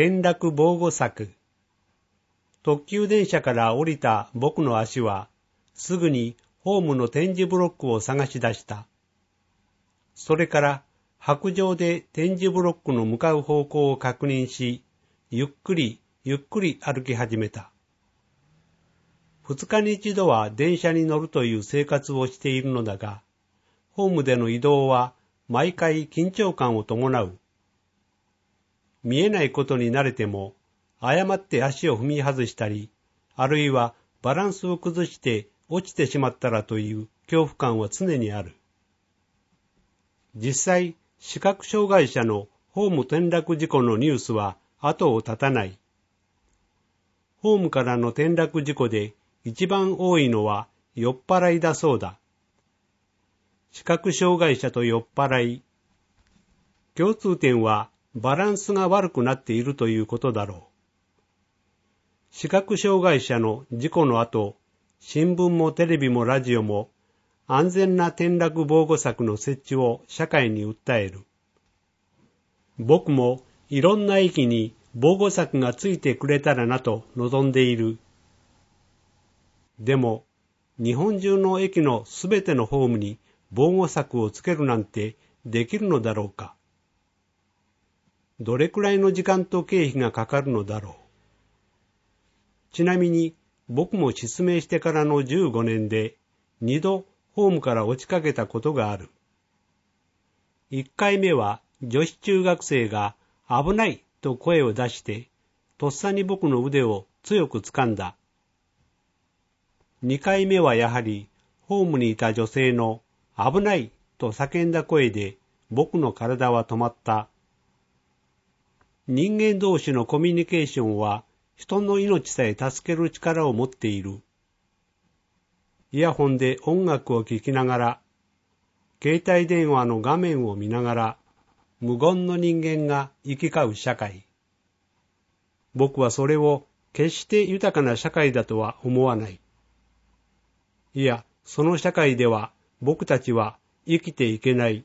転落防護柵。特急電車から降りた僕の足は、すぐにホームの展示ブロックを探し出した。それから白状で展示ブロックの向かう方向を確認し、ゆっくりゆっくり歩き始めた。二日に一度は電車に乗るという生活をしているのだが、ホームでの移動は毎回緊張感を伴う。見えないことに慣れても、誤って足を踏み外したり、あるいはバランスを崩して落ちてしまったらという恐怖感は常にある。実際、視覚障害者のホーム転落事故のニュースは後を絶たない。ホームからの転落事故で一番多いのは酔っ払いだそうだ。視覚障害者と酔っ払い。共通点はバランスが悪くなっているということだろう。視覚障害者の事故の後、新聞もテレビもラジオも安全な転落防護策の設置を社会に訴える。僕もいろんな駅に防護柵がついてくれたらなと望んでいる。でも、日本中の駅のすべてのホームに防護柵をつけるなんてできるのだろうか。どれくらいの時間と経費がかかるのだろう。ちなみに、僕も失明してからの15年で、二度ホームから落ちかけたことがある。一回目は女子中学生が危ないと声を出して、とっさに僕の腕を強く掴んだ。二回目はやはり、ホームにいた女性の危ないと叫んだ声で僕の体は止まった。人間同士のコミュニケーションは人の命さえ助ける力を持っている。イヤホンで音楽を聴きながら、携帯電話の画面を見ながら、無言の人間が行き交う社会。僕はそれを決して豊かな社会だとは思わない。いや、その社会では僕たちは生きていけない。